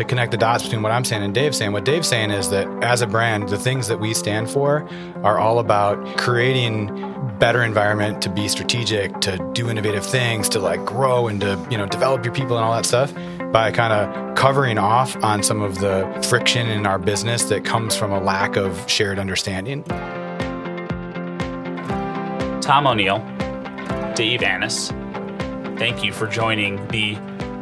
to connect the dots between what I'm saying and Dave's saying, what Dave's saying is that as a brand, the things that we stand for are all about creating better environment to be strategic, to do innovative things, to like grow and to, you know, develop your people and all that stuff by kind of covering off on some of the friction in our business that comes from a lack of shared understanding. Tom O'Neill, Dave Annis, thank you for joining the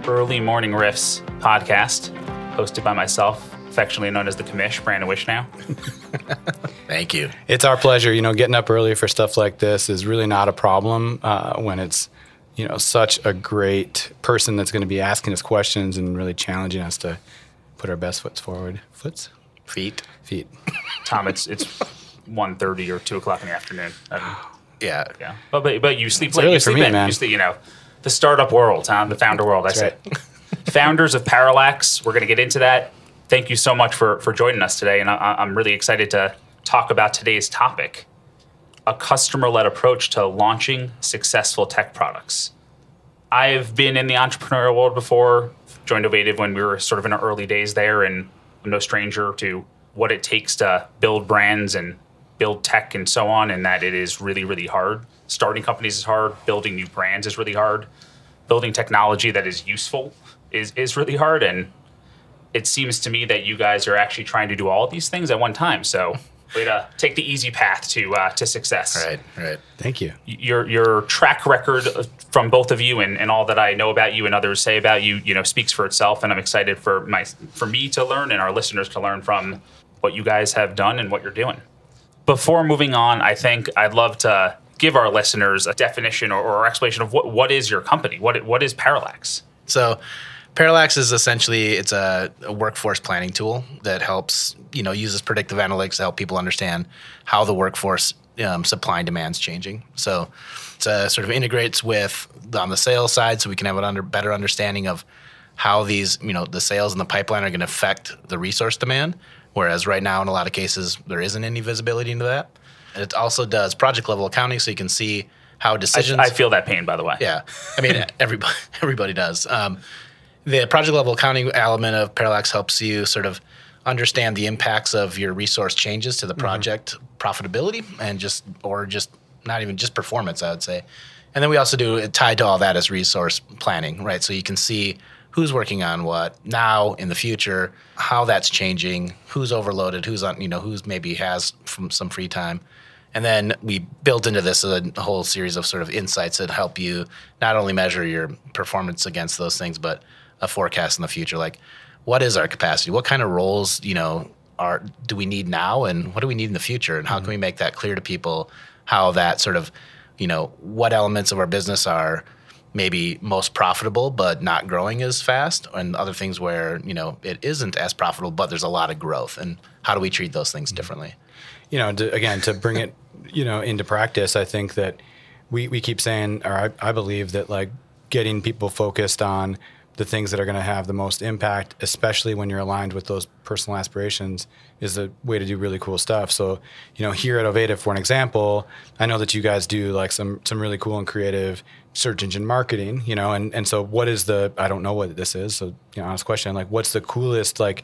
Early Morning Riffs podcast, hosted by myself, affectionately known as the commish, Brandon Wishnow. Thank you. It's our pleasure. You know, getting up early for stuff like this is really not a problem uh, when it's, you know, such a great person that's going to be asking us questions and really challenging us to put our best foots forward. Foots? Feet. Feet. Tom, it's it's 1.30 or 2 o'clock in the afternoon. Um, Yeah. yeah. But, but, but you sleep It's late. early You for sleep me, in. man. You, sleep, you know, the startup world, Tom, the founder world, I That's say. Founders of Parallax, we're going to get into that. Thank you so much for, for joining us today. And I, I'm really excited to talk about today's topic a customer led approach to launching successful tech products. I've been in the entrepreneurial world before, joined Ovative when we were sort of in our early days there, and I'm no stranger to what it takes to build brands and build tech and so on, and that it is really, really hard. Starting companies is hard, building new brands is really hard, building technology that is useful is, is really hard. And it seems to me that you guys are actually trying to do all of these things at one time. So, way to take the easy path to uh, to success Right. Right. Thank you. your your track record from both of you and, and all that I know about you and others say about you, you know, speaks for itself. And I'm excited for my for me to learn and our listeners to learn from what you guys have done and what you're doing. Before moving on, I think I'd love to give our listeners a definition or, or explanation of what, what is your company? What what is Parallax? So Parallax is essentially it's a, a workforce planning tool that helps you know uses predictive analytics to help people understand how the workforce um, supply and demand's changing. So it's uh, sort of integrates with on the sales side, so we can have an under better understanding of how these you know the sales and the pipeline are going to affect the resource demand. Whereas right now, in a lot of cases, there isn't any visibility into that. And it also does project level accounting, so you can see how I, decisions. I feel that pain, by the way. Yeah, I mean everybody everybody does. Um, the project level accounting element of Parallax helps you sort of understand the impacts of your resource changes to the mm-hmm. project profitability and just or just not even just performance, I would say. And then we also do tied to all that is resource planning, right? So you can see who's working on what now in the future, how that's changing, who's overloaded, who's on, you know, who's maybe has from some free time. And then we built into this a whole series of sort of insights that help you not only measure your performance against those things, but a forecast in the future. Like, what is our capacity? What kind of roles, you know, are do we need now, and what do we need in the future? And how can mm-hmm. we make that clear to people? How that sort of, you know, what elements of our business are maybe most profitable but not growing as fast, and other things where you know it isn't as profitable but there's a lot of growth, and how do we treat those things mm-hmm. differently? You know, to, again, to bring it, you know, into practice, I think that we, we keep saying, or I, I believe that like getting people focused on the things that are going to have the most impact, especially when you're aligned with those personal aspirations, is a way to do really cool stuff. So, you know, here at Ovative, for an example, I know that you guys do like some some really cool and creative search engine marketing, you know, and, and so what is the I don't know what this is, so you know, honest question, like what's the coolest like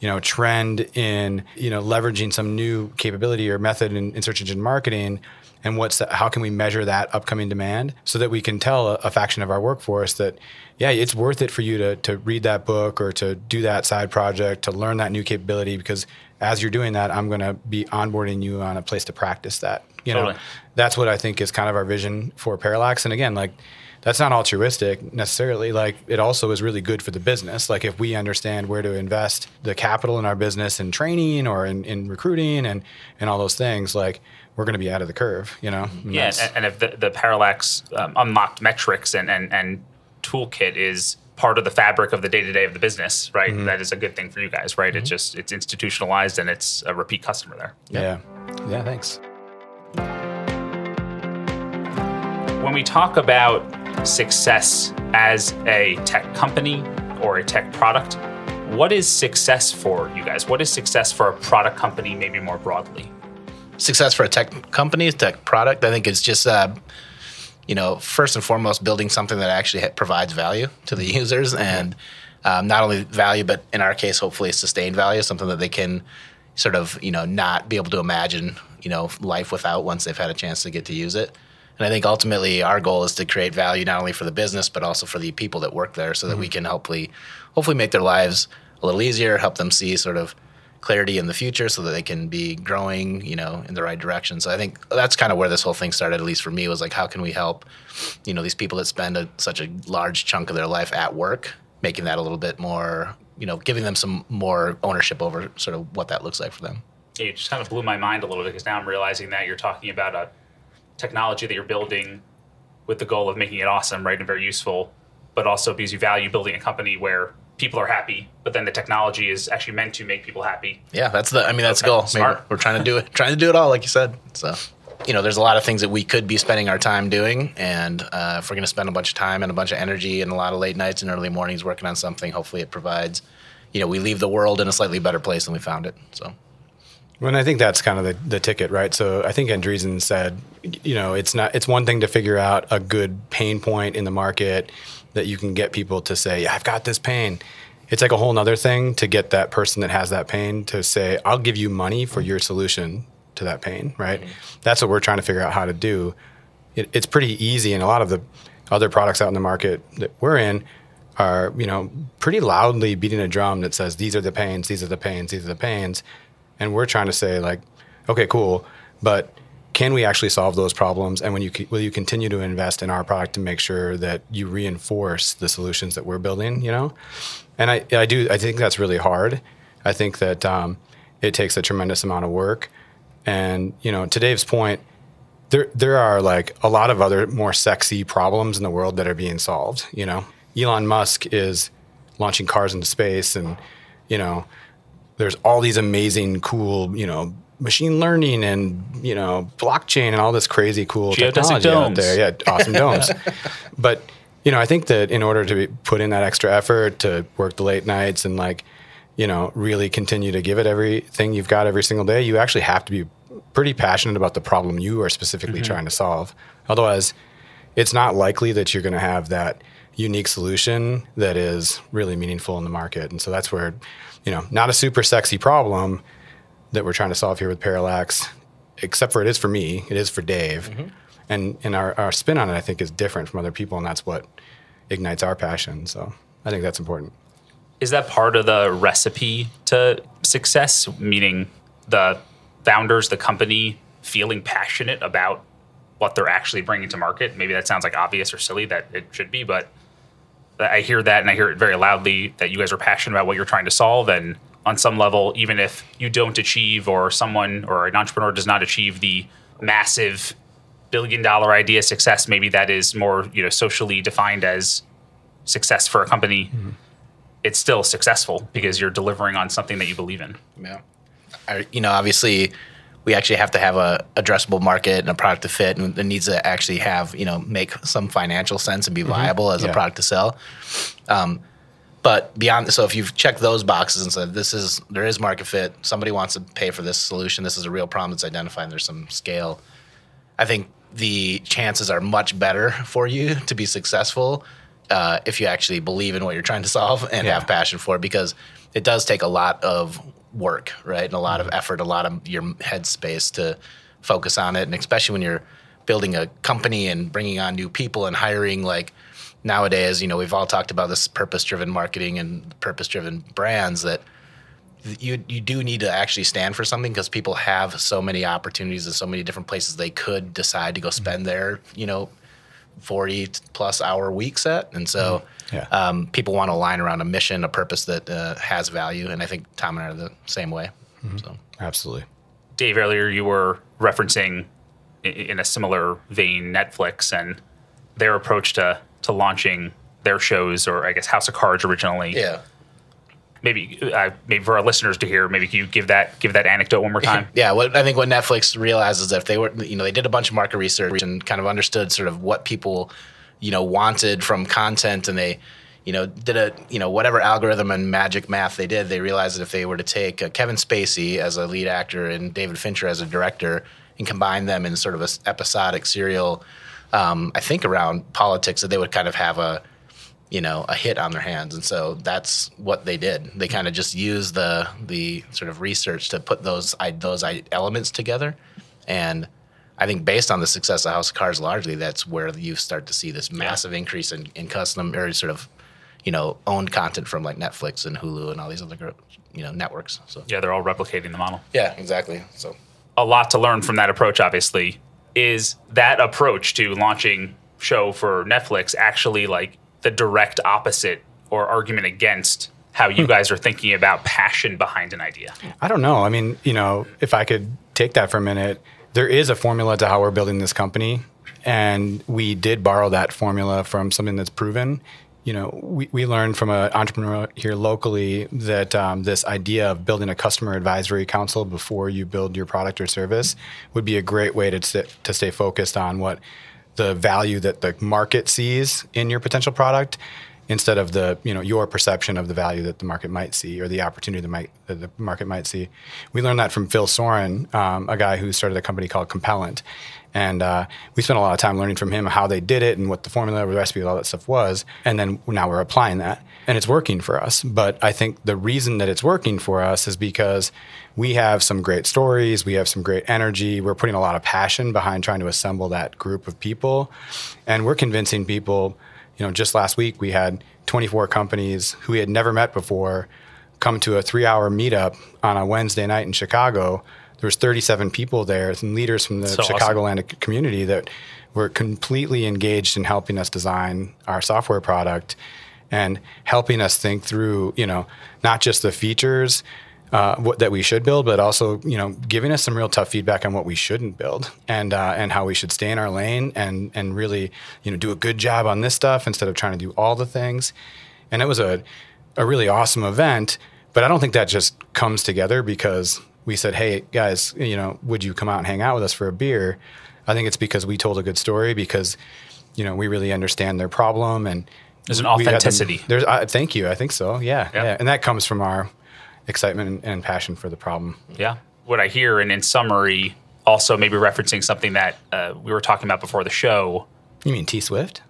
you know trend in you know leveraging some new capability or method in, in search engine marketing and what's the, how can we measure that upcoming demand so that we can tell a, a faction of our workforce that yeah it's worth it for you to, to read that book or to do that side project to learn that new capability because as you're doing that i'm going to be onboarding you on a place to practice that you know? That's what i think is kind of our vision for parallax. And again like that's not altruistic necessarily like it also is really good for the business like if we understand where to invest the capital in our business in training or in, in recruiting and and all those things like we're going to be out of the curve you know And Yeah, and, and if the, the Parallax um, unlocked metrics and, and, and toolkit is part of the fabric of the day to day of the business, right? Mm-hmm. that is a good thing for you guys, right? It's just it's institutionalized and it's a repeat customer there. yeah yeah thanks When we talk about success as a tech company or a tech product, what is success for you guys? What is success for a product company, maybe more broadly? success for a tech company, tech product, I think it's just, uh, you know, first and foremost, building something that actually provides value to the users and um, not only value, but in our case, hopefully sustained value, something that they can sort of you know not be able to imagine you know life without once they've had a chance to get to use it. And I think ultimately our goal is to create value not only for the business but also for the people that work there, so that we mm-hmm. can hopefully hopefully make their lives a little easier, help them see sort of clarity in the future so that they can be growing, you know, in the right direction. So I think that's kind of where this whole thing started, at least for me, was like, how can we help, you know, these people that spend a, such a large chunk of their life at work, making that a little bit more, you know, giving them some more ownership over sort of what that looks like for them. Yeah, it just kind of blew my mind a little bit because now I'm realizing that you're talking about a technology that you're building with the goal of making it awesome, right, and very useful, but also because you value building a company where people are happy, but then the technology is actually meant to make people happy. Yeah, that's the. I mean, that's Okay, the goal. Maybe smart. we're trying to do it, trying to do it all, like you said. So, you know, there's a lot of things that we could be spending our time doing, and uh, if we're going to spend a bunch of time and a bunch of energy and a lot of late nights and early mornings working on something, hopefully it provides. You know, we leave the world in a slightly better place than we found it. So, Well, and I think that's kind of the, the ticket, right? So I think Andreessen said, you know, it's not it's one thing to figure out a good pain point in the market that you can get people to say, yeah, I've got this pain. It's like a whole nother thing to get that person that has that pain to say, I'll give you money for your solution to that pain, right? Mm-hmm. That's what we're trying to figure out how to do. It, it's pretty easy, and a lot of the other products out in the market that we're in are, you know, pretty loudly beating a drum that says these are the pains, these are the pains, these are the pains, and we're trying to say like, okay, cool, but can we actually solve those problems? And when you will you continue to invest in our product to make sure that you reinforce the solutions that we're building? You know, and I I do I think that's really hard. I think that um, it takes a tremendous amount of work, and you know, to Dave's point, there there are like a lot of other more sexy problems in the world that are being solved. You know, Elon Musk is launching cars into space, and you know, there's all these amazing, cool, you know, machine learning and you know, blockchain and all this crazy cool Geodesic technology out there. Yeah, awesome domes. But you know, I think that in order to be, put in that extra effort to work the late nights and like, you know, really continue to give it everything you've got every single day, you actually have to be pretty passionate about the problem you are specifically mm-hmm. trying to solve. Otherwise, it's not likely that you're going to have that unique solution that is really meaningful in the market. And so that's where, you know, not a super sexy problem that we're trying to solve here with Parallax, except for it is for me, it is for Dave. Mm-hmm. And and our, our spin on it I think is different from other people and that's what ignites our passion. So I think that's important. Is that part of the recipe to success? Meaning the founders, the company feeling passionate about what they're actually bringing to market? Maybe that sounds like obvious or silly that it should be, but I hear that and I hear it very loudly that you guys are passionate about what you're trying to solve. And on some level, even if you don't achieve or someone or an entrepreneur does not achieve the massive billion dollar idea success, maybe that is more, you know, socially defined as success for a company mm-hmm. it's still successful because you're delivering on something that you believe in. Yeah. I, you know, obviously, we actually have to have a addressable market and a product to fit, and it needs to actually have you know make some financial sense and be viable as a product to sell. Um, but beyond, so if you've checked those boxes and said this is there is market fit, somebody wants to pay for this solution, this is a real problem that's identified, and there's some scale. I think the chances are much better for you to be successful uh, if you actually believe in what you're trying to solve and Yeah. have passion for it because it does take a lot of work, right? And a lot of mm-hmm. effort, a lot of your headspace to focus on it. And especially when you're building a company and bringing on new people and hiring, like nowadays, you know, we've all talked about this purpose driven marketing and purpose driven brands that you you do need to actually stand for something because people have so many opportunities and so many different places they could decide to go mm-hmm. spend their you know 40 plus hour weeks at. And so Yeah. um, people want to align around a mission a purpose that uh, has value. And i think tom and i are the same way. So. Absolutely. Dave, earlier you were referencing in a similar vein Netflix and their approach to to launching their shows, or I guess House of Cards originally. yeah Maybe uh, maybe for our listeners to hear, maybe can you give that give that anecdote one more time? Yeah, what I think what Netflix realizes is that if they were, you know, they did a bunch of market research and kind of understood sort of what people, you know, wanted from content, and they, you know, did a, you know, whatever algorithm and magic math they did, they realized that if they were to take uh, Kevin Spacey as a lead actor and David Fincher as a director and combine them in sort of a s- episodic serial, um, I think around politics, that they would kind of have a you know a hit on their hands. And so that's what they did. They kind of just used the the sort of research to put those I, those I, elements together. And i think based on the success of house of cards largely that's where you start to see this massive increase in, in custom or sort of you know owned content from like netflix and hulu and all these other gro- you know networks. So Yeah, they're all replicating the model. yeah exactly. So a lot to learn from that approach, obviously, is that approach to launching show for Netflix actually like the direct opposite or argument against how you guys are thinking about passion behind an idea. I don't know. I mean, you know, if I could take that for a minute, there is a formula to how we're building this company. And we did borrow that formula from something that's proven. You know, we, we learned from an entrepreneur here locally that um, this idea of building a customer advisory council before you build your product or service would be a great way to, sit, to stay focused on what the value that the market sees in your potential product instead of the you know your perception of the value that the market might see or the opportunity that, might, that the market might see. We learned that from Phil Soran, um, a guy who started a company called Compellent, and uh, we spent a lot of time learning from him how they did it and what the formula, the recipe, all that stuff was. And then now we're applying that, and it's working for us. But I think the reason that it's working for us is because we have some great stories, we have some great energy, we're putting a lot of passion behind trying to assemble that group of people, and we're convincing people you know, just last week we had 24 companies who we had never met before come to a three-hour meetup on a Wednesday night in Chicago. There was 37 people there, some leaders from the So awesome. Chicagoland community that were completely engaged in helping us design our software product and helping us think through, you know, not just the features uh, what, that we should build, but also you know giving us some real tough feedback on what we shouldn't build and uh, and how we should stay in our lane and and really you know do a good job on this stuff instead of trying to do all the things. And it was a a really awesome event, but I don't think that just comes together because we said, hey guys, you know, would you come out and hang out with us for a beer? I think it's because we told a good story because you know we really understand their problem and There's an had them- authenticity. there's uh, thank you. I think so. Yeah, Yeah. yeah, and that comes from our excitement and, and passion for the problem. Yeah. What I hear, and in summary, also maybe referencing something that uh, we were talking about before the show, You mean T Swift?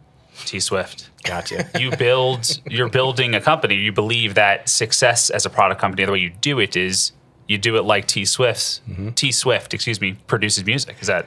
T Swift. Gotcha. you build you're building a company you believe that success as a product company the way you do it is you do it like t swift's t swift excuse me produces music is that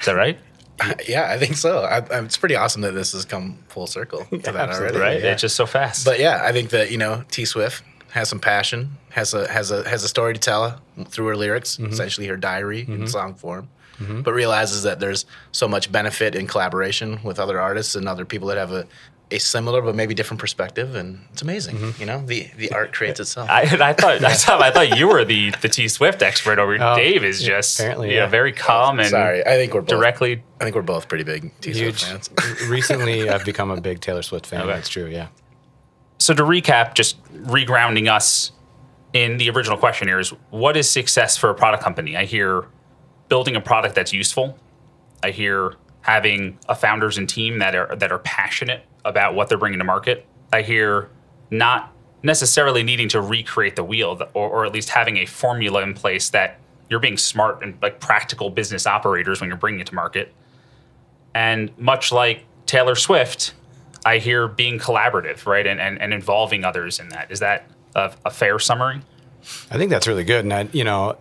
is that right yeah i think so. I, I, it's pretty awesome that this has come full circle to that already. right? Yeah. it's just so fast. But yeah, I think that you know T Swift has some passion, has a has a has a story to tell through her lyrics, mm-hmm. essentially her diary in mm-hmm. song form. Mm-hmm. But realizes that there's so much benefit in collaboration with other artists and other people that have a, a similar but maybe different perspective, and it's amazing. Mm-hmm. You know, the the art creates itself. I, and I thought I thought I thought you were the the T Swift expert over. Oh, Dave is yeah, just apparently, yeah, yeah. very calm and Sorry, I think we're both, directly. I think we're both pretty big T Swift Huge. fans. Recently, I've become a big Taylor Swift fan. Okay. That's true. Yeah. So to recap, just regrounding us in the original question here is what is success for a product company? I hear building a product that's useful. I hear having a founders and team that are that are passionate about what they're bringing to market. I hear not necessarily needing to recreate the wheel, or, or at least having a formula in place that you're being smart and like practical business operators when you're bringing it to market. And much like Taylor Swift, I hear being collaborative, right, and and, and involving others in that. Is that a, a fair summary? I think that's really good. And I, you know,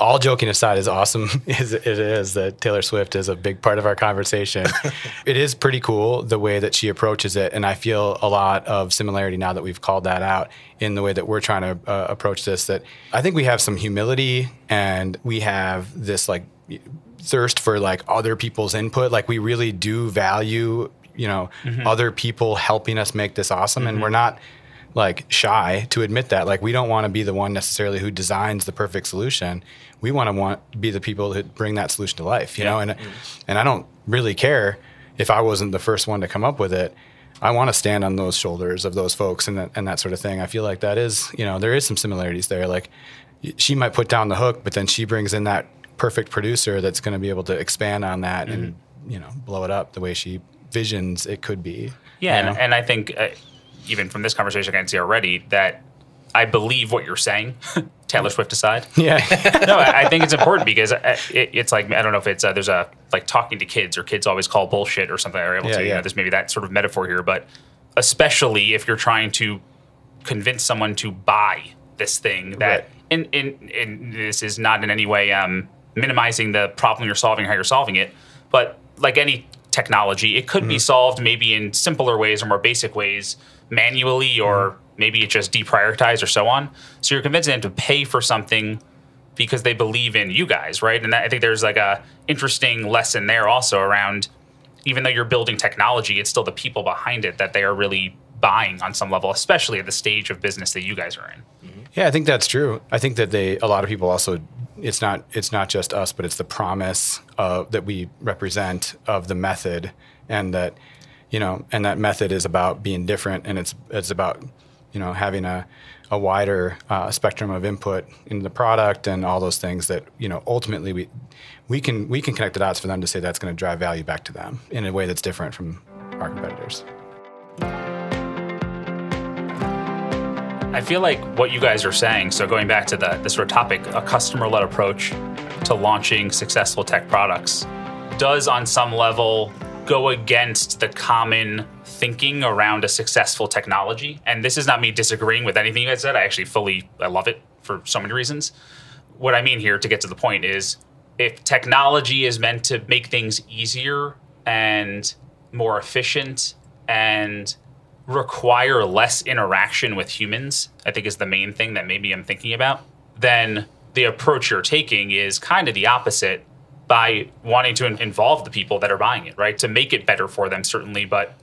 all joking aside, as awesome as it is that Taylor Swift is a big part of our conversation, it is pretty cool the way that she approaches it. And I feel a lot of similarity now that we've called that out in the way that we're trying to uh, approach this. That I think we have some humility and we have this like thirst for like other people's input. Like we really do value, you know, other people helping us make this awesome. And we're not like shy to admit that. Like we don't want to be the one necessarily who designs the perfect solution. We want to want be the people that bring that solution to life, you Yeah. know? And and I don't really care if I wasn't the first one to come up with it. I want to stand on those shoulders of those folks and that, and that sort of thing. I feel like that is, you know, there is some similarities there. Like she might put down the hook, but then she brings in that perfect producer that's going to be able to expand on that and, you know, blow it up the way she visions it could be. Yeah, you and, and I think uh, even from this conversation, I can see already that I believe what you're saying. Taylor Swift aside, yeah. no, I I think it's important because uh, it, it's like I don't know if it's uh, there's a like talking to kids or kids always call bullshit or something. Or able Yeah, to, you know, there's maybe that sort of metaphor here, but especially if you're trying to convince someone to buy this thing that Right. in, in, in this is not in any way um, minimizing the problem you're solving how you're solving it but like any technology it could be solved maybe in simpler ways or more basic ways manually or maybe it's just deprioritized or so on so you're convincing them to pay for something because they believe in you guys right and that, i think there's like a interesting lesson there also around even though you're building technology, it's still the people behind it that they are really buying on some level, especially at the stage of business that you guys are in. Yeah, I think that's true. I think that they a lot of people also it's not it's not just us, but it's the promise uh, that we represent of the method, and that you know, and that method is about being different, and it's it's about you know having a a wider uh, spectrum of input in the product and all those things that you know ultimately we we can we can connect the dots for them to say that's going to drive value back to them in a way that's different from our competitors. I feel like what you guys are saying, so going back to the, the sort of topic, a customer led approach to launching successful tech products does on some level go against the common thinking around a successful technology. And this is not me disagreeing with anything you guys said. I actually fully I love it for so many reasons. What I mean here to get to the point is if technology is meant to make things easier and more efficient and require less interaction with humans, I think is the main thing that maybe I'm thinking about, then the approach you're taking is kind of the opposite by wanting to in- involve the people that are buying it, right? To make it better for them, certainly. But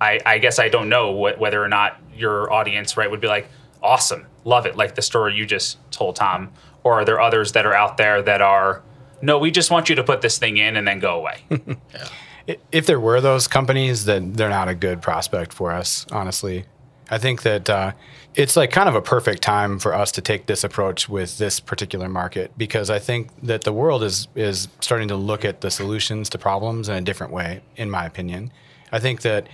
I, I guess I don't know what, whether or not your audience, right, would be like, awesome, love it, like the story you just told, Tom. Or are there others that are out there that are, no, we just want you to put this thing in and then go away? I- If there were those companies, then they're not a good prospect for us, honestly. I think that uh, it's like kind of a perfect time for us to take this approach with this particular market because I think that the world is is starting to look at the solutions to problems in a different way, in my opinion. I think that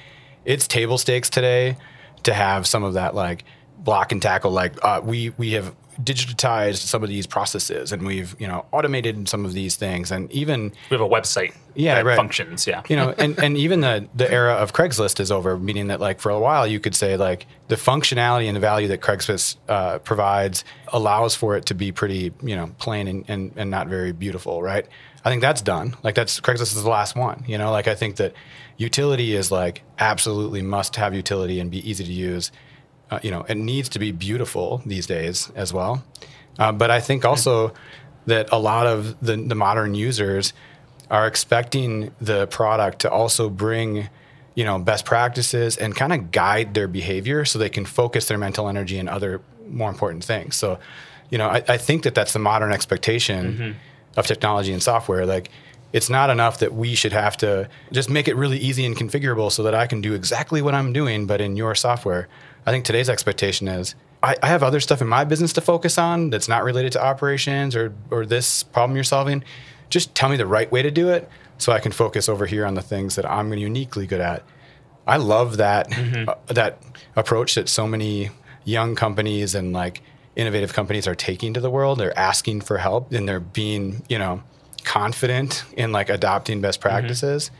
it's table stakes today to have some of that like block and tackle. Like uh, we we have digitized some of these processes and we've you know automated some of these things and even We have a website Yeah, that right. functions, yeah. you know and, and even the the era of craigslist is over meaning that like for a while you could say like the functionality and the value that craigslist uh, provides allows for it to be pretty you know plain and, and, and not very beautiful right i think that's done like that's craigslist is the last one you know like i think that utility is like absolutely must have utility and be easy to use uh, you know, it needs to be beautiful these days as well. Uh, but I think also that a lot of the, the modern users are expecting the product to also bring, you know, best practices and kind of guide their behavior so they can focus their mental energy in other more important things. So, you know, I, I think that that's the modern expectation of technology and software. Like, it's not enough that we should have to just make it really easy and configurable so that I can do exactly what I'm doing, but in your software. I think today's expectation is I, I have other stuff in my business to focus on that's not related to operations or or this problem you're solving. Just tell me the right way to do it so I can focus over here on the things that I'm uniquely good at. I love that uh, that approach that so many young companies and like innovative companies are taking to the world. They're asking for help and they're being, you know, confident in like adopting best mm-hmm. practices.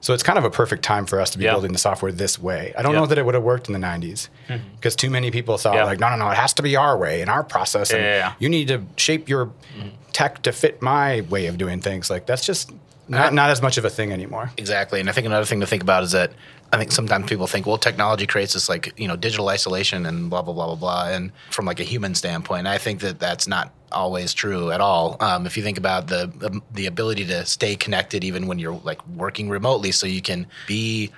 So it's kind of a perfect time for us to be Yeah. building the software this way. I don't Yeah. know that it would have worked in the 90s because mm-hmm. too many people thought Yeah. like, no, no, no, it has to be our way and our process. And Yeah, yeah, yeah. you need to shape your mm-hmm. tech to fit my way of doing things. Like that's just not, not as much of a thing anymore. Exactly. And I think another thing to think about is that I think sometimes people think, well, technology creates this like, you know, digital isolation and blah, blah, blah, blah, blah. And from like a human standpoint, I think that that's not always true at all. Um, if you think about the, the ability to stay connected even when you're like working remotely, so you can be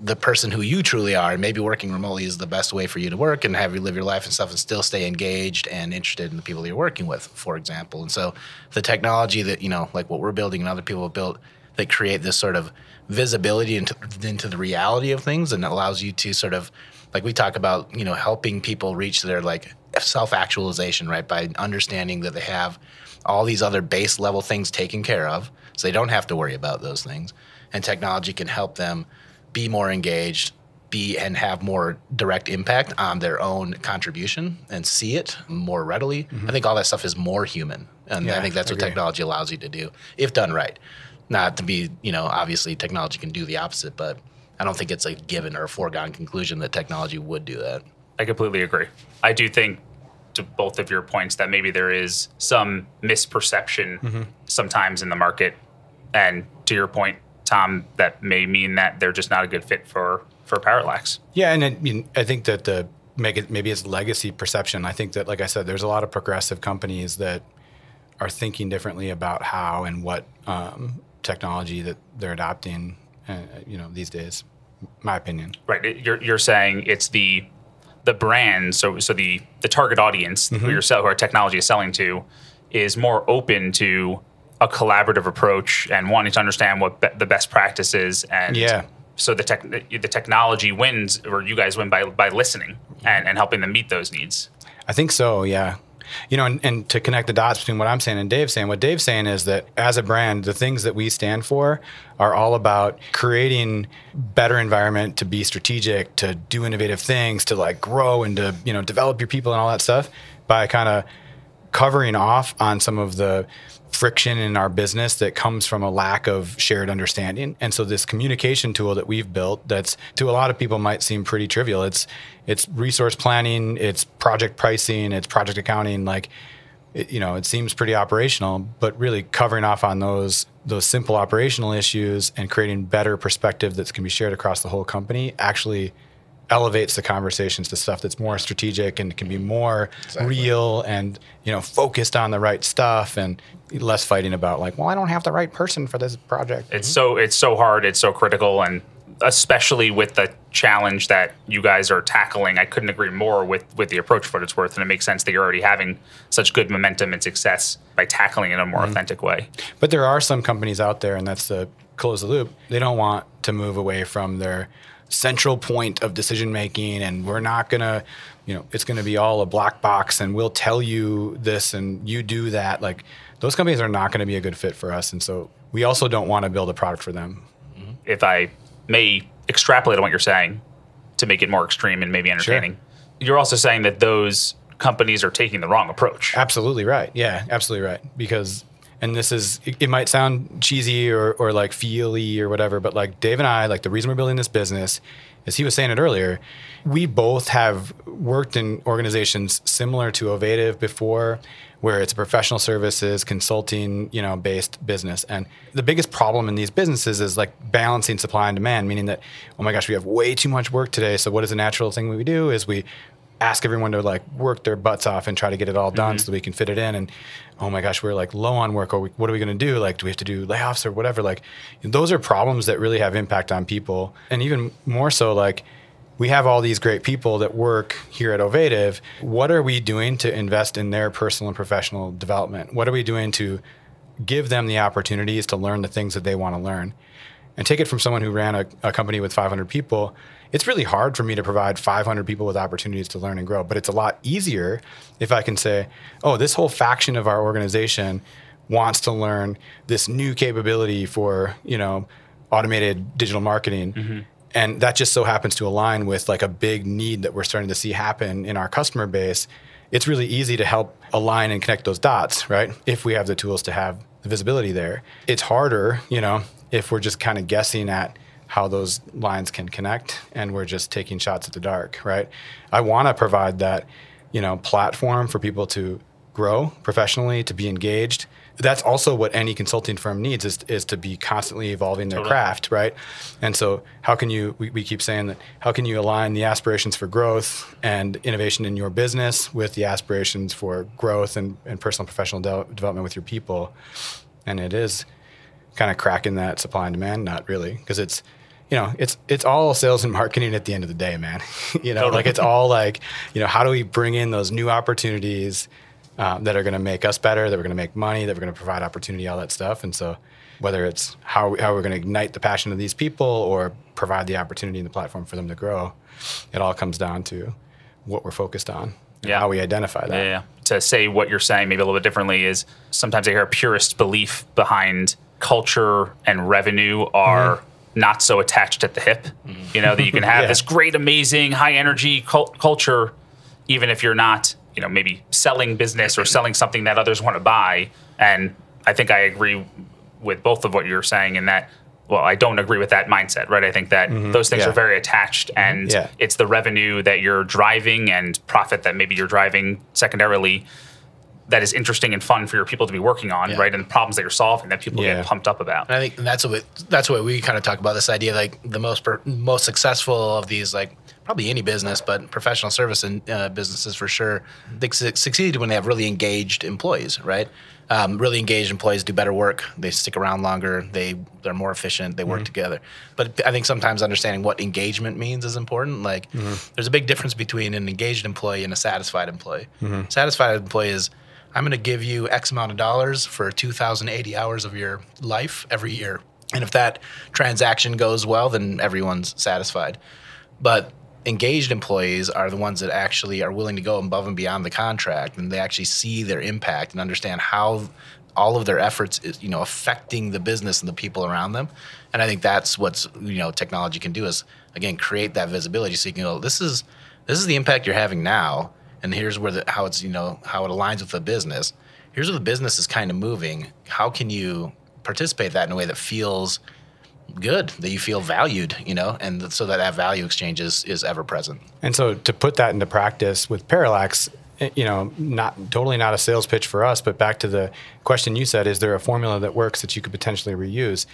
the person who you truly are, and maybe working remotely is the best way for you to work and have you live your life and stuff and still stay engaged and interested in the people you're working with, for example. And so the technology that, you know, like what we're building and other people have built that create this sort of visibility into, into the reality of things and allows you to sort of like we talk about, you know, helping people reach their like self-actualization, right? By understanding that they have all these other base level things taken care of, so they don't have to worry about those things. And technology can help them be more engaged, be and have more direct impact on their own contribution and see it more readily. Mm-hmm. I think all that stuff is more human. And I think that's I what technology allows you to do if done right. Not to be, you know, obviously technology can do the opposite, but I don't think it's a given or a foregone conclusion that technology would do that. I completely agree. I do think to both of your points that maybe there is some misperception Mm-hmm. sometimes in the market, and to your point, Tom, that may mean that they're just not a good fit for for Parallax. Yeah, and I, mean, I think that the make it maybe it's legacy perception. I think that, like I said, there's a lot of progressive companies that are thinking differently about how and what um, technology that they're adopting. Uh, you know, these days, my opinion. Right. You're you're saying it's the the brand, so so the the target audience Mm-hmm. who your sell who our technology is selling to is more open to a collaborative approach and wanting to understand what be- the best practice is and Yeah. so the tech the technology wins or you guys win by by listening and, and helping them meet those needs. I think so, yeah. You know, and, and to connect the dots between what I'm saying and Dave's saying, what Dave's saying is that as a brand, the things that we stand for are all about creating better environment to be strategic, to do innovative things, to like grow and to, you know, develop your people and all that stuff by kind of covering off on some of the friction in our business that comes from a lack of shared understanding. And so this communication tool that we've built that's to a lot of people might seem pretty trivial. It's it's resource planning, it's project pricing, it's project accounting like it, you know, it seems pretty operational, but really covering off on those those simple operational issues and creating better perspective that can be shared across the whole company actually elevates the conversations to stuff that's more strategic and can be more real and you know focused on the right stuff and less fighting about like well i don't have the right person for this project It's so it's so hard, it's so critical, and especially with the challenge that you guys are tackling, I couldn't agree more with with the approach for what it's worth, and it makes sense that you're already having such good momentum and success by tackling it in a more mm-hmm. authentic way. But there are some companies out there, and that's the close the loop. They don't want to move away from their central point of decision making, and we're not gonna, you know, it's gonna be all a black box, and we'll tell you this, and you do that. Like those companies are not going to be a good fit for us, and so we also don't want to build a product for them. Mm-hmm. If I may extrapolate on what you're saying to make it more extreme and maybe entertaining, you're also saying that those companies are taking the wrong approach. Absolutely right. Yeah, absolutely right. Because, and this is, it, it might sound cheesy or, or like feely or whatever, but like Dave and I, like the reason we're building this business, as he was saying it earlier, we both have worked in organizations similar to Ovative before, where it's a professional services consulting, you know, based business. And the biggest problem in these businesses is like balancing supply and demand, meaning that, oh my gosh, we have way too much work today. So what is the natural thing we do is we ask everyone to like work their butts off and try to get it all done mm-hmm. so that we can fit it in and oh my gosh we're like low on work or we, what are we going to do like do we have to do layoffs or whatever like those are problems that really have impact on people and even more so like we have all these great people that work here at Ovative. What are we doing to invest in their personal and professional development? What are we doing to give them the opportunities to learn the things that they want to learn? And take it from someone who ran a, a company with 500 people. It's really hard for me to provide 500 people with opportunities to learn and grow, but it's a lot easier if I can say, oh, this whole faction of our organization wants to learn this new capability for, you know, automated digital marketing. Mm-hmm. And that just so happens to align with like a big need that we're starting to see happen in our customer base. It's really easy to help align and connect those dots right? If we have the tools to have the visibility there. It's harder you know if we're just kind of guessing at how those lines can connect and we're just taking shots at the dark right? I want to provide that you know platform for people to grow professionally to be engaged. That's also what any consulting firm needs is, is to be constantly evolving their Totally. craft right? And so how can you we, we keep saying that how can you align the aspirations for growth and innovation in your business with the aspirations for growth and, and personal and professional de- development with your people? And it is kind of cracking that supply and demand not really because it's you know it's it's all sales and marketing at the end of the day man you know Totally. like it's all like you know how do we bring in those new opportunities um, that are going to make us better that we're going to make money that we're going to provide opportunity all that stuff and so whether it's how, how we're going to ignite the passion of these people or provide the opportunity and the platform for them to grow it all comes down to what we're focused on and Yeah. how we identify that Yeah, yeah. To say what you're saying maybe a little bit differently is sometimes I hear a purist belief behind culture and revenue are not so attached at the hip. You know, that you can have Yeah. this great, amazing, high energy cul- culture, even if you're not, you know, maybe selling business or selling something that others want to buy. And I think I agree with both of what you're saying in that well, I don't agree with that mindset, right? I think that those things Mm-hmm. Yeah. are very attached, and Yeah. it's the revenue that you're driving and profit that maybe you're driving secondarily that is interesting and fun for your people to be working on, Yeah. right? And the problems that you're solving that people Yeah. get pumped up about. And I think that's what that's what we kind of talk about this idea like the most per, most successful of these like probably any business but professional service and uh, businesses for sure they su- succeed when they have really engaged employees right um, really engaged employees do better work they stick around longer they they're more efficient they work together but I think sometimes understanding what engagement means is important like there's a big difference between an engaged employee and a satisfied employee satisfied employee is I'm going to give you X amount of dollars for 2,080 hours of your life every year. And if that transaction goes well, then everyone's satisfied. But engaged employees are the ones that actually are willing to go above and beyond the contract and they actually see their impact and understand how all of their efforts is you know affecting the business and the people around them and i think that's what's you know technology can do is again create that visibility so you can go this is this is the impact you're having now and here's where the how it's you know how it aligns with the business. Here's where the business is kind of moving. How can you participate that in a way that feels good that you feel valued you know and so that that value exchange is, is ever present? And so to put that into practice with Parallax, eh, you know, not totally not a sales pitch for us, but back to the question you said, is there a formula that works that you could potentially reuse?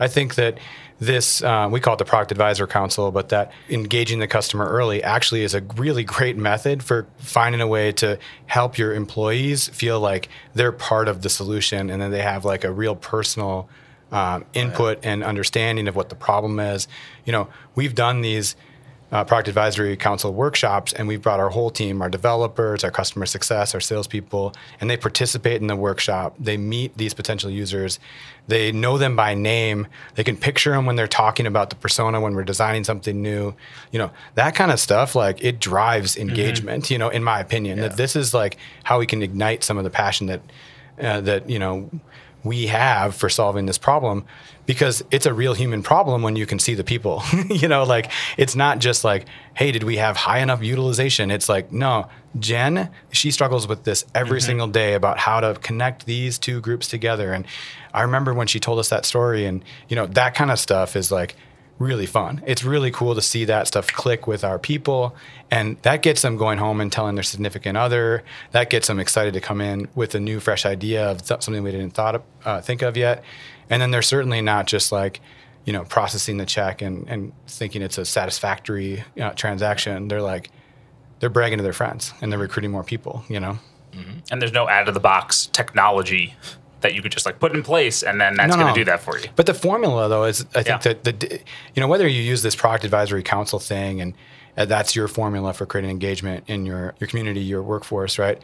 I think that this, uh, we call it the product advisor council, but that engaging the customer early actually is a really great method for finding a way to help your employees feel like they're part of the solution and then they have like a real personal um, input and understanding of what the problem is. You know, we've done these uh, product advisory council workshops, and we've brought our whole team, our developers, our customer success, our salespeople, and they participate in the workshop. They meet these potential users. They know them by name. They can picture them when they're talking about the persona when we're designing something new. You know, that kind of stuff, like it drives engagement, you know, in my opinion, that this is like how we can ignite some of the passion that, uh, that, you know, we have for solving this problem because it's a real human problem when you can see the people. you know, like it's not just like, hey, did we have high enough utilization? It's like, no, Jen, she struggles with this every mm-hmm. single day about how to connect these two groups together. And I remember when she told us that story, and you know, that kind of stuff is like really fun. It's really cool to see that stuff click with our people. And that gets them going home and telling their significant other. That gets them excited to come in with a new, fresh idea of something we didn't thought of, uh, think of yet. And then they're certainly not just like, you know, processing the check and, and thinking it's a satisfactory uh, transaction. They're like, they're bragging to their friends and they're recruiting more people, you know? And there's no out of the box technology that you could just like put in place and then that's No, going to no. do that for you. But the formula, though, is I think Yeah. that the you know whether you use this product advisory council thing and uh, that's your formula for creating engagement in your your community, your workforce, right?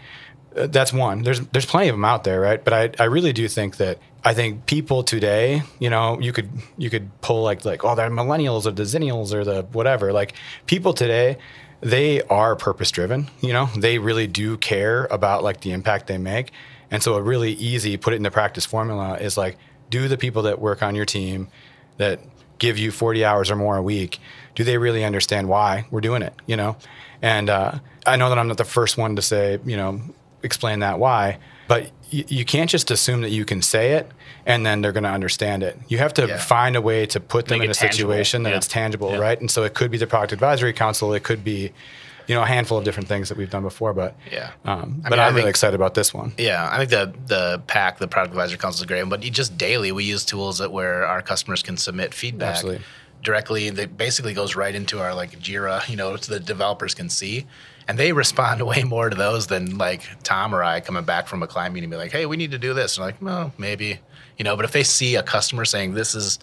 Uh, that's one. There's there's plenty of them out there, right? But I I really do think that I think people today, you know, you could you could pull like like oh they're millennials or the zennials or the whatever. Like people today, they are purpose driven. You know, they really do care about like the impact they make. And so a really easy put it into practice formula is like do the people that work on your team that give you 40 hours or more a week do they really understand why we're doing it you know and uh, i know that i'm not the first one to say you know explain that why but y- you can't just assume that you can say it and then they're going to understand it you have to Yeah. find a way to put them Make in a tangible. situation that Yeah. it's tangible Yeah. right and so it could be the product advisory council it could be you know a handful of different things that we've done before but Yeah. um, I but mean, I i'm really think- excited about this one Yeah, I think the the pack, the product advisor council is great, but just daily we use tools that where our customers can submit feedback Absolutely. directly. That basically goes right into our like Jira, you know, so the developers can see, and they respond way more to those than like Tom or I coming back from a client meeting and be like, hey, we need to do this. And like, no, maybe, you know. But if they see a customer saying this is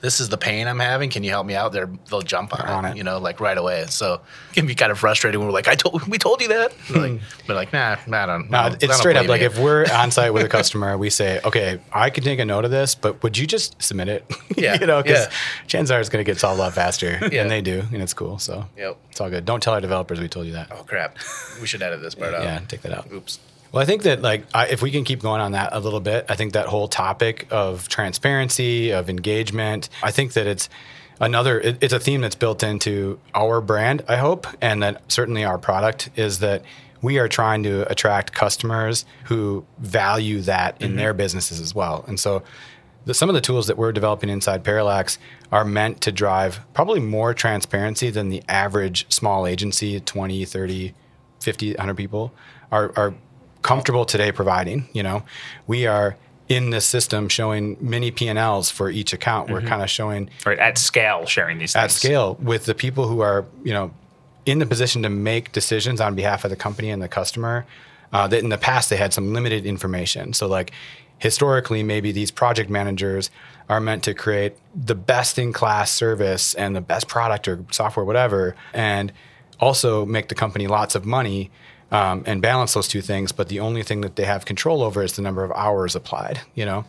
this is the pain I'm having. Can you help me out? They're, they'll jump on, on it, it. you know, like right away. So it can be kind of frustrating when we're like, I told, we told you that. Hmm. like, but like, nah, nah, I don't. No, I it's straight up like if we're on site with a customer, we say, okay, I can take a note of this, but would you just submit it? Yeah, you know, because yeah. chances are it's going to get solved a lot faster, Yeah. and they do, and it's cool. So Yep. it's all good. Don't tell our developers we told you that. Oh crap! We should edit this part out. Yeah, take that out. Oops. Well, I think that like I, if we can keep going on that a little bit, I think that whole topic of transparency, of engagement, I think that it's another it, it's a theme that's built into our brand, I hope, and that certainly our product is that we are trying to attract customers who value that in mm-hmm. their businesses as well. And so the, some of the tools that we're developing inside Parallax are meant to drive probably more transparency than the average small agency, 20, 30, 50, 100 people, are, are comfortable today providing. You know, we are in this system showing many P&Ls for each account. We're kind of showing Right at scale, sharing these at things. scale with the people who are, you know, in the position to make decisions on behalf of the company and the customer. Uh, that in the past they had some limited information. So like historically, maybe these project managers are meant to create the best in class service and the best product or software, whatever, and also make the company lots of money um, and balance those two things. But the only thing that they have control over is the number of hours applied. You know,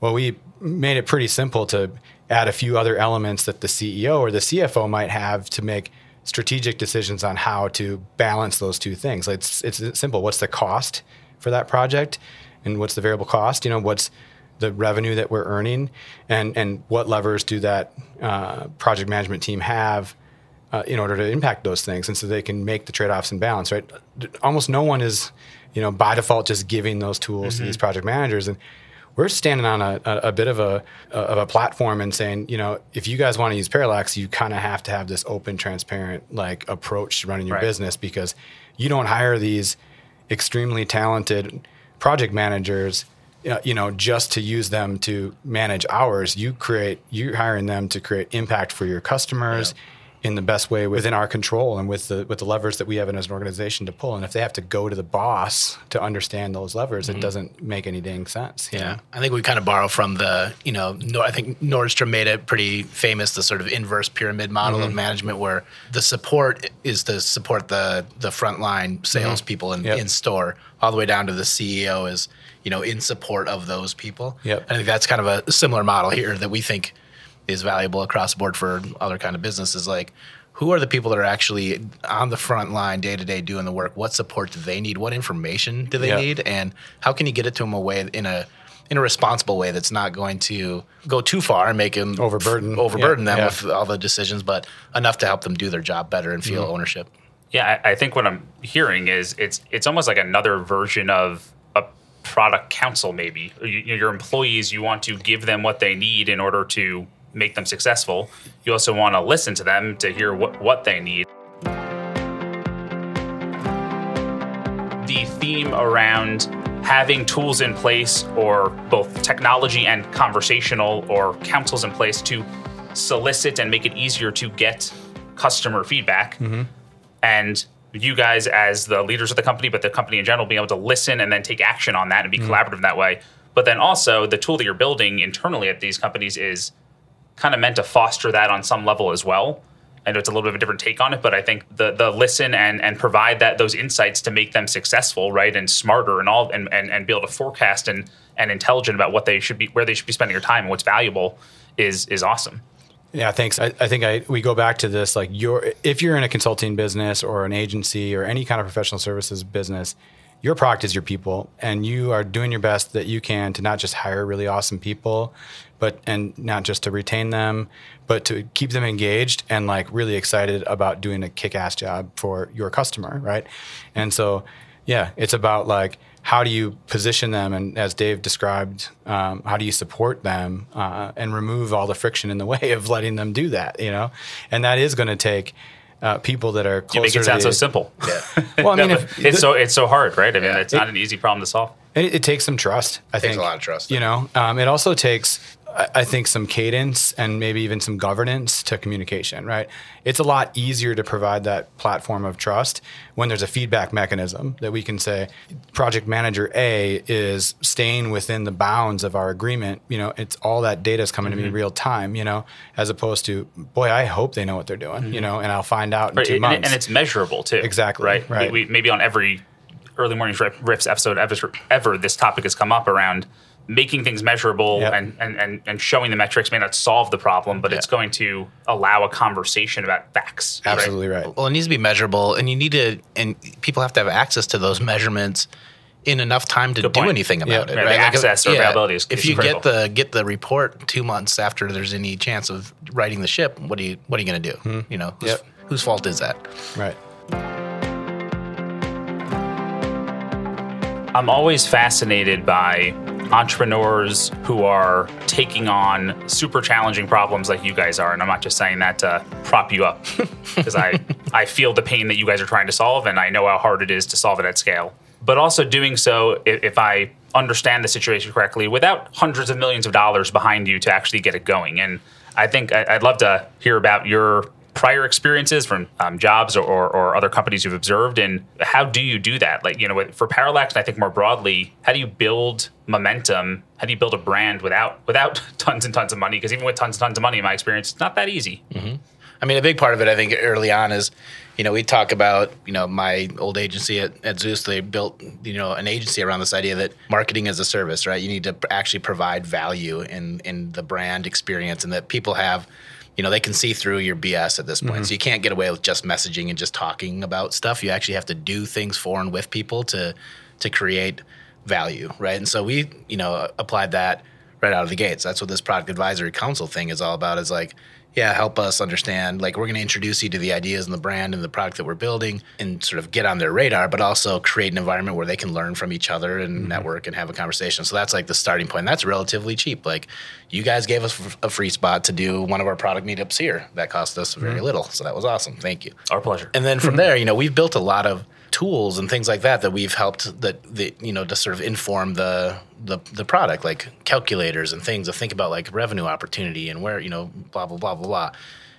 well, we made it pretty simple to add a few other elements that the CEO or the CFO might have to make strategic decisions on how to balance those two things. It's it's simple. What's the cost for that project, and what's the variable cost? You know, what's the revenue that we're earning, and and what levers do that uh, project management team have uh, in order to impact those things, and so they can make the trade-offs and balance. Right? Almost no one is, you know, by default just giving those tools to these project managers, and we're standing on a, a, a bit of a of a platform and saying, you know, if you guys want to use Parallax, you kind of have to have this open, transparent like approach to running your Right. business because you don't hire these extremely talented project managers uh, you know just to use them to manage hours you create you're hiring them to create impact for your customers in the best way within our control and with the with the levers that we have in as an organization to pull and if they have to go to the boss to understand those levers it doesn't make any dang sense Yeah, know? I think we kind of borrow from the, you know, Nor- I think Nordstrom made it pretty famous, the sort of inverse pyramid model Mm-hmm. of management, where the support is to support the the frontline salespeople in, Mm-hmm. Yep. in store, all the way down to the CEO is, you know, in support of those people. Yep. I think that's kind of a similar model here that we think is valuable across the board for other kind of businesses. Like, who are the people that are actually on the front line day to day doing the work? What support do they need? What information do they Yep. need? and how can you get it to them a way in a in a responsible way that's not going to go too far and make them Overburden. overburden Yeah, them yeah. with all the decisions, but enough to help them do their job better and Mm-hmm. feel ownership. Yeah, I, I think what I'm hearing is it's it's almost like another version of a product council. Maybe you, your employees, you want to give them what they need in order to make them successful. You also want to listen to them to hear what what they need. The theme around having tools in place, or both technology and conversational, or councils in place to solicit and make it easier to get customer feedback mm-hmm. and you guys as the leaders of the company, but the company in general, being able to listen and then take action on that and be mm-hmm. collaborative in that way. But then also the tool that you're building internally at these companies is kind of meant to foster that on some level as well. I know it's a little bit of a different take on it, but I think the the listen and and provide that those insights to make them successful, right, and smarter and all and and, and be able to forecast and and intelligent about what they should be where they should be spending their time and what's valuable is is awesome. Yeah, thanks. I, I think I we go back to this like your if you're in a consulting business or an agency or any kind of professional services business, your product is your people, and you are doing your best that you can to not just hire really awesome people, but and not just to retain them, but to keep them engaged and like really excited about doing a kick-ass job for your customer, right? And so, yeah, it's about like how do you position them and as dave described um, how do you support them uh, and remove all the friction in the way of letting them do that you know and that is going to take uh, people that are closer You make it to sound the, so simple. Yeah. well i mean No, if, but it's so it's so hard, right? I mean, Yeah. it's not an easy problem to solve. it, it takes some trust i Takes think a lot of trust. you know um, it also takes I- think some cadence and maybe even some governance to communication, right? It's a lot easier to provide that platform of trust when there's a feedback mechanism that we can say, project manager A is staying within the bounds of our agreement. You know, it's all that data is coming to me mm-hmm. real time, you know, as opposed to, boy, I hope they know what they're doing, you mm-hmm. know, and I'll find out in Right, two and, months. and it's measurable too. Exactly, Right. right. We, we, maybe on every early morning riffs episode ever, ever, this topic has come up around making things measurable Yep. and, and, and, and showing the metrics may not solve the problem, but it's going to allow a conversation about facts. Absolutely right. Well, it needs to be measurable, and you need to, and people have to have access to those measurements in enough time to Good do point. anything about Yeah. it. Yeah, the right? Like, access or availability is- if you critical. get the get the report two months after there's any chance of righting the ship, what do you what are you going to do? Hmm. You know, whose, Yep. whose fault is that? Right. I'm always fascinated by entrepreneurs who are taking on super challenging problems like you guys are. And I'm not just saying that to prop you up because I, I feel the pain that you guys are trying to solve and I know how hard it is to solve it at scale. But also doing so, if, if I understand the situation correctly, without hundreds of millions of dollars behind you to actually get it going. And I think I'd love to hear about your prior experiences from um, jobs or, or other companies you've observed and how do you do that? Like you know for parallax and i think more broadly how do you build momentum? How do you build a brand without without tons and tons of money? Because even with tons and tons of money in my experience it's not that easy. I mean, a big part of it, I think, early on is, you know, we talk about, you know, my old agency at, at Zeus, they built, you know, an agency around this idea that marketing is a service, right? You need to actually provide value in, in the brand experience and that people have, you know, they can see through your BS at this point. Mm-hmm. So you can't get away with just messaging and just talking about stuff. You actually have to do things for and with people to, to create value, right? And so we, you know, applied that right out of the gates. That's what this product advisory council thing is all about. Is like, yeah, help us understand. Like, we're going to introduce you to the ideas and the brand and the product that we're building, and sort of get on their radar, but also create an environment where they can learn from each other and mm-hmm. network and have a conversation. So that's like the starting point. That's relatively cheap. Like, you guys gave us a free spot to do one of our product meetups here. That cost us very mm-hmm. little, so that was awesome. Thank you. our pleasure And then from there, you know, we've built a lot of tools and things like that that we've helped that the you know to sort of inform the the the product, like calculators and things to think about like revenue opportunity and where you know blah blah blah blah blah.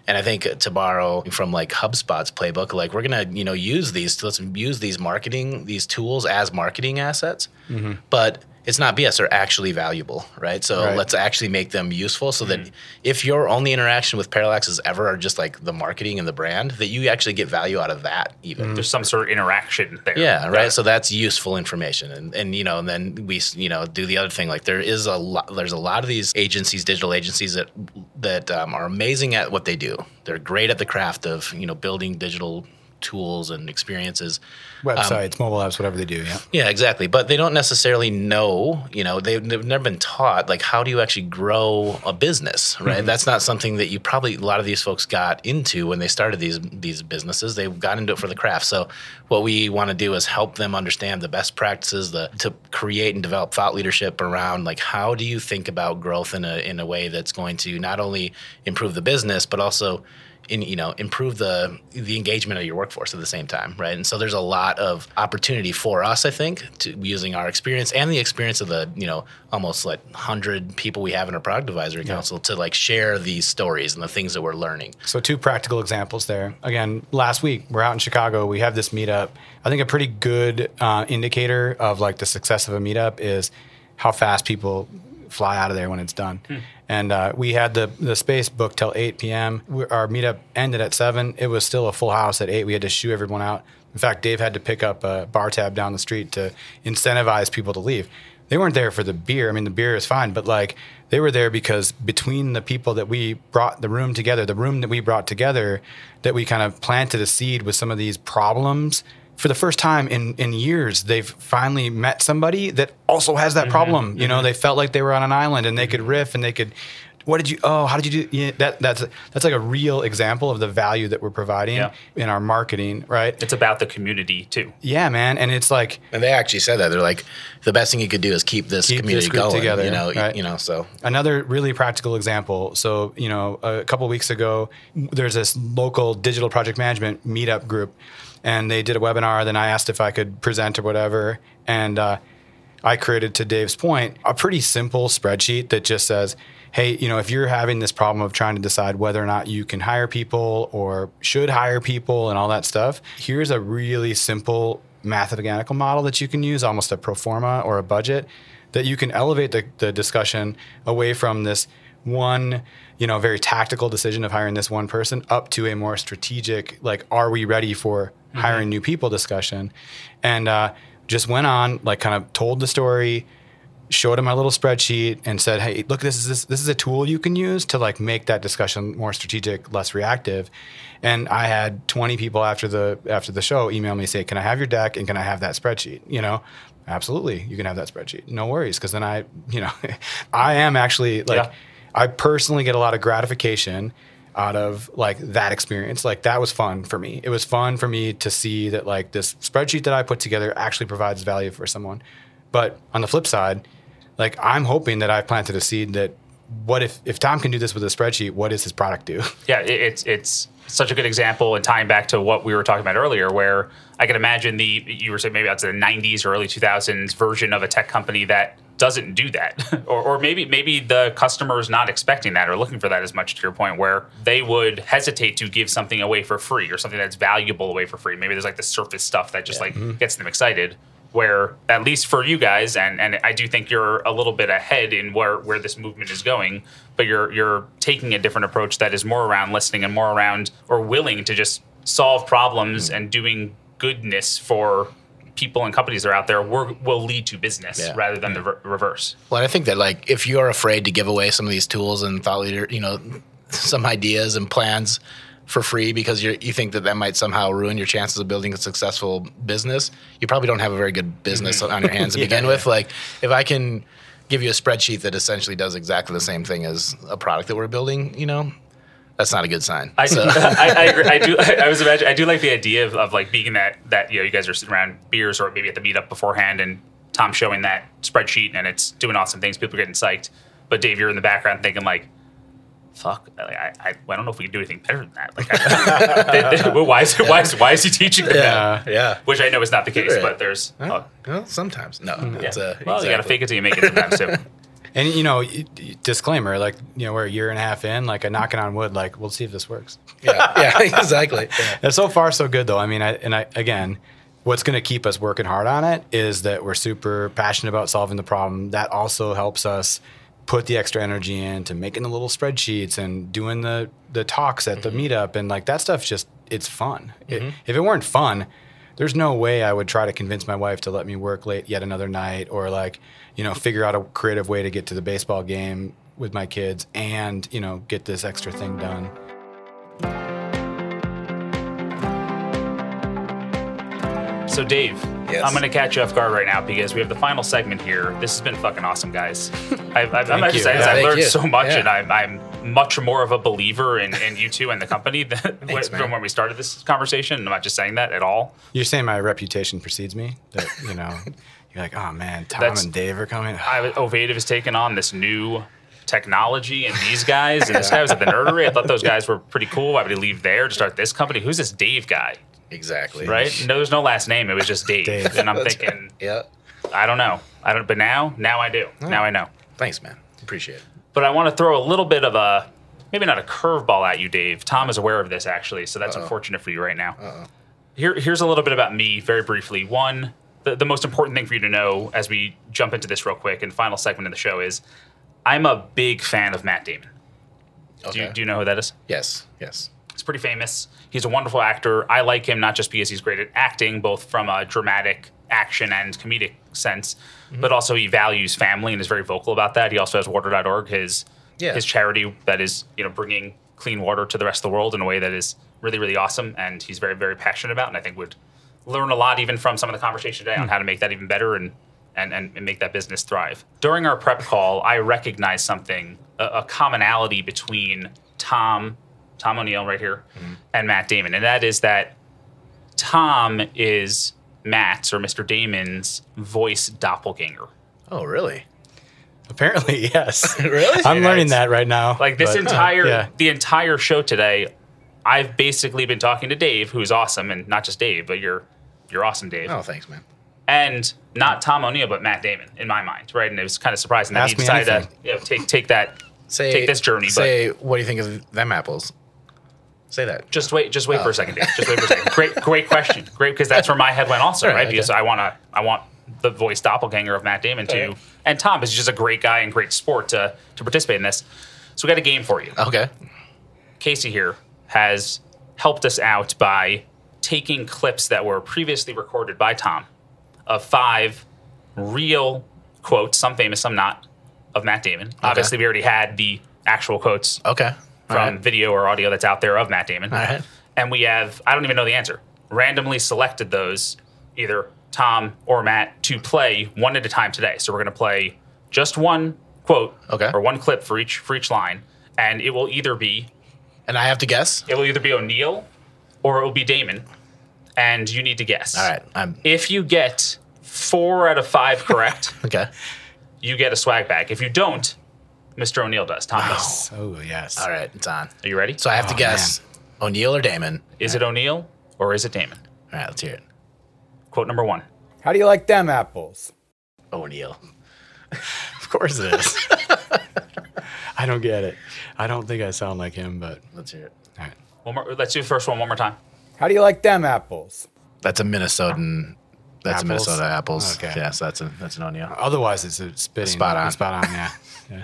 And I think uh, to borrow from like HubSpot's playbook, like we're gonna you know use these let's use these marketing these tools as marketing assets, mm-hmm. but it's not BS. They're actually valuable, right? So Right. let's actually make them useful so that if your only interaction with Parallax is ever are just like the marketing and the brand, that you actually get value out of that even. there's some sort of interaction there Yeah, right. So that's useful information, and and you know, and then we you know do the other thing. Like there is a lot. There's a lot of these agencies, digital agencies that that um, are amazing at what they do. They're great at the craft of you know building digital tools and experiences. Um, Websites, mobile apps, whatever they do. Yeah. Yeah, exactly. But they don't necessarily know, you know, they've, they've never been taught, like, how do you actually grow a business, right? Mm-hmm. That's not something that you probably, a lot of these folks got into when they started these these businesses. They got into it for the craft. So, what we want to do is help them understand the best practices, the to create and develop thought leadership around, like, how do you think about growth in a, in a way that's going to not only improve the business, but also in, you know improve the the engagement of your workforce at the same time, right? And so there's a lot of opportunity for us, I think, to using our experience and the experience of the you know almost like hundred people we have in our product advisory council to like share these stories and the things that we're learning. So two practical examples there. Again, last week we're out in Chicago. We have this meetup. I think a pretty good uh, indicator of like the success of a meetup is how fast people fly out of there when it's done. And uh, we had the the space booked till 8 p.m. We, our meetup ended at seven. It was still a full house at eight. We had to shoo everyone out. In fact, Dave had to pick up a bar tab down the street to incentivize people to leave. They weren't there for the beer. I mean, the beer is fine, but like they were there because between the people that we brought the room together, the room that we brought together, that we kind of planted a seed with some of these problems. For the first time in, in years, they've finally met somebody that also has that mm-hmm. problem. You know, mm-hmm. they felt like they were on an island and they mm-hmm. could riff and they could, what did you? Oh, how did you do? Yeah, that that's that's like a real example of the value that we're providing Yeah. in our marketing, right? it's about the community too Yeah, man, and it's like And they actually said that they're like the best thing you could do is keep this Keep community this group going. together, you know, right. you know. So Another really practical example. So, you know, a couple weeks ago, there's this local digital project management meetup group, and they did a webinar. Then I asked if I could present or whatever, and uh, I created, to Dave's point, a pretty simple spreadsheet that just says, "Hey, you know, if you're having this problem of trying to decide whether or not you can hire people or should hire people and all that stuff, here's a really simple mathematical model that you can use, almost a pro forma or a budget." that you can elevate the, the discussion away from this one you know very tactical decision of hiring this one person up to a more strategic like are we ready for hiring new people discussion. And uh, just went on like kind of told the story showed him my little spreadsheet and said hey look this is this, this is a tool you can use to like make that discussion more strategic less reactive. And i had 20 people after the after the show email me say can i have your deck and can i have that spreadsheet? You know? Absolutely you can have that spreadsheet. No worries. Because then i you know i am actually like Yeah. I personally get a lot of gratification out of like that experience. Like that was fun for me. It was fun for me to see that like this spreadsheet that i put together actually provides value for someone. But on the flip side like I'm hoping that I've planted a seed that what if if Tom can do this with a spreadsheet, what does his product do? Yeah, it, it's it's such a good example and tying back to what we were talking about earlier, where I can imagine the you were saying maybe that's the '90s or early 2000s version of a tech company that doesn't do that, or, or maybe maybe the customer is not expecting that or looking for that as much. To your point, where they would hesitate to give something away for free or something that's valuable away for free. Maybe there's like the surface stuff that just like mm-hmm. gets them excited. Where at least for you guys, and, and I do think you're a little bit ahead in where, where this movement is going, but you're you're taking a different approach that is more around listening and more around or willing to just solve problems mm. and doing goodness for people and companies that are out there will will lead to business Yeah. rather than the re- reverse. Well, I think that like if you're afraid to give away some of these tools and thought leader, you know, some ideas and plans for free because you you think that that might somehow ruin your chances of building a successful business, you probably don't have a very good business mm-hmm. on your hands to Yeah, begin yeah. with. Like if I can give you a spreadsheet that essentially does exactly the same thing as a product that we're building, you know, that's not a good sign. I, So- I, I agree. I do. I was imagine. I do like the idea of, of like being in that that you know you guys are sitting around beers or maybe at the meetup beforehand and Tom showing that spreadsheet and it's doing awesome things. People are getting psyched. But Dave, you're in the background thinking like, "Fuck, like, I, I, I don't know if we can do anything better than that." Like, I, they- they- well, why is why is why is he teaching them that? Uh, yeah. Which I know is not the case, Right. but there's. Well, uh, well, sometimes no. yeah. It's, uh, well, you got to fake it till you make it sometimes too. And you know, disclaimer, like you know, we're a year and a half in, like a knocking on wood, like we'll see if this works. Yeah, yeah, exactly. Yeah. And so far, so good though. I mean, I and I again, what's going to keep us working hard on it is that we're super passionate about solving the problem. That also helps us put the extra energy into making the little spreadsheets and doing the the talks at the mm-hmm. meetup and like that stuff. Just it's fun. It, mm-hmm. if it weren't fun, there's no way I would try to convince my wife to let me work late yet another night or like you know figure out a creative way to get to the baseball game with my kids and you know get this extra thing done. So, Dave, Yes. I'm going to catch you off guard right now because we have the final segment here. This has been fucking awesome, guys. I've, I've, I'm Thank just you. Yeah, I've learned you. so much, Yeah. and I'm, I'm much more of a believer in, in you two and the company than Thanks, from when we started this conversation. I'm not just saying that at all. You're saying my reputation precedes me. That you know, you're like, oh man, Tom That's- and Dave are coming. I, Ovative has taken on this new technology and these guys, and this guy was at the nerdery. I thought those guys were pretty cool. Why would he leave there to start this company? Who's this Dave guy? Exactly. Right? No, there's no last name. It was just Dave. Dave. And I'm That's thinking, Yeah. I don't know. I don't. But now, now I do. Now I know. Thanks, man. Appreciate it. But I want to throw a little bit of a maybe not a curveball at you, Dave. Tom is aware of this actually, so that's unfortunate for you right now. Here, here's a little bit about me, very briefly. One, the, the most important thing for you to know as we jump into this real quick and final segment of the show is, I'm a big fan of Matt Damon. Do, you, do you know who that is? Yes. Yes. Pretty famous. He's a wonderful actor. I like him not just because he's great at acting, both from a dramatic action and comedic sense, Mm-hmm. but also he values family and is very vocal about that. He also has water.org, his Yeah. his charity that is, you know, bringing clean water to the rest of the world in a way that is really really awesome and he's very very passionate about and I think would learn a lot even from some of the conversation today on how to make that even better and and, and, and make that business thrive. During our prep call, I recognized something, a, a commonality between Tom, Tom O'Neill right here, and Matt Damon. And that is that Tom is Matt's or Mr. Damon's voice doppelganger. Oh, really? Apparently, yes. Really? I'm learning that right now. Like this but, uh, entire yeah. the entire show today, I've basically been talking to Dave, who's awesome, and not just Dave, but you're you're awesome, Dave. Oh, thanks, man. and not Tom O'Neill, but Matt Damon in my mind, right? And it was kind of surprising that Ask he me decided to you know, take take that. Say Take this journey, but- Say, what do you think of them apples? Say that. Just wait, just wait Oh. for a oh. second, Dave. Just wait for a second. Great, great question. Great, because that's where my head went also, right? right, Because okay. I want to, I want the voice doppelganger of Matt Damon to, right. and Tom is just a great guy and great sport to to participate in this. So we got a game for you. Okay. Casey here has helped us out by taking clips that were previously recorded by Tom of five real quotes, some famous, some not, of Matt Damon. Obviously, we already had the actual quotes Okay. From right. video or audio that's out there of Matt Damon. All right. And we have, I don't even know the answer, randomly selected those, either Tom or Matt, to play one at a time today. So we're going to play just one quote Okay. or one clip for each for each line. And it will either be And I have to guess. it will either be O'Neill or it will be Damon. And you need to guess. All right. I'm If you get four out of five correct, okay. you get a swag bag. If you don't, Mr. O'Neill does. Tom does. Oh, oh yes. All right, it's on. Are you ready? So I have to Oh, guess O'Neill or Damon. Is it O'Neill or is it Damon? All right, let's hear it. Quote number one. How do you like them apples? O'Neill. Of course it is. I don't get it. I don't think I sound like him, but Let's hear it. all right. One more. Let's do the first one one more time. How do you like them apples? That's a Minnesotan. That's Apples? a Minnesota apples. Okay. Yeah, so that's a that's an O'Neill. Otherwise, it's a spitting. Spot on. Spot on. Yeah. yeah.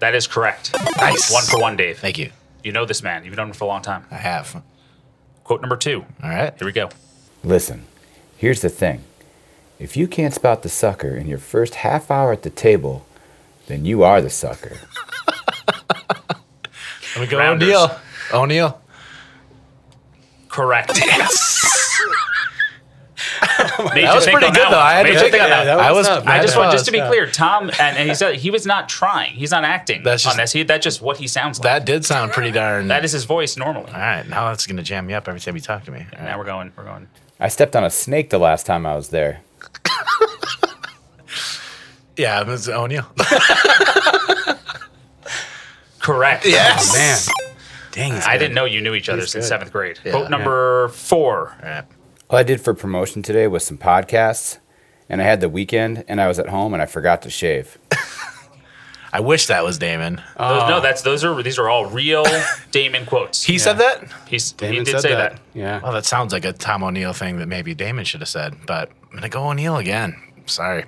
That is correct. Nice. One for one, Dave. Thank you. You know this man. You've known him for a long time. I have. Quote number two. All right. Here we go. Listen, here's the thing. If you can't spot the sucker in your first half hour at the table, then you are the sucker. Let me go Rounders. O'Neill. O'Neill. Correct. Made Oh that you was think pretty on good though. one. I had Made to think think on that. that. I was. up? I just want just to be yeah. clear, Tom, and, and he said he was not trying. He's not acting That's just- on this. He, that's just what he sounds like. That did sound pretty darn. that is his voice normally. All right, now that's gonna jam me up every time you talk to me. All right. Now we're going. We're going. I stepped on a snake the last time I was there. Yeah, it was O'Neill. Correct. yes. Oh, man. Dang. I didn't know you knew each other He's since good. seventh grade. Yeah. Quote number four. All right. All I did for promotion today was some podcasts, and I had the weekend, and I was at home, and I forgot to shave. I wish that was Damon. Those- no, oh. that's those are these are all real Damon quotes. He said that. He's, he Damon did said say that. that. Yeah. Well, that sounds like a Tom O'Neill thing that maybe Damon should have said. But I'm gonna go O'Neill again. Sorry.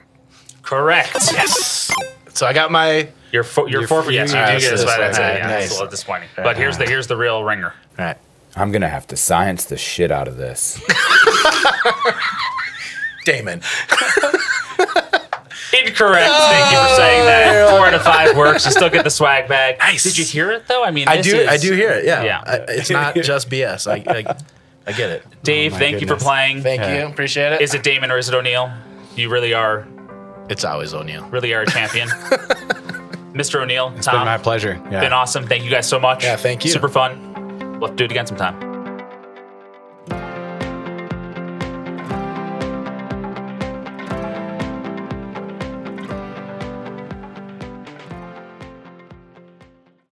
Correct. Yes. So I got my. You're four. You're You're four yes. You you- do Alright, get so this. this That's one. it. Yeah, nice. that's a little disappointing. But here's the here's the real ringer. All right. I'm going to have to science the shit out of this. Damon. Incorrect. Thank you for saying that. Oh, Four out of five works. You still get the swag bag. Nice. Did you hear it though? I mean, I this do. Is, I do hear it. Yeah. Yeah. I, it's not just BS. I, I, I get it. Dave, Oh, my thank you for goodness. playing. Thank Yeah. you. Appreciate it. Is it Damon or is it O'Neill? You really are, It's always O'Neill. really are a champion. Mr. O'Neill, It's Tom, been my pleasure. Yeah. been awesome. Thank you guys so much. Yeah, thank you. Super fun. We'll have to do it again sometime.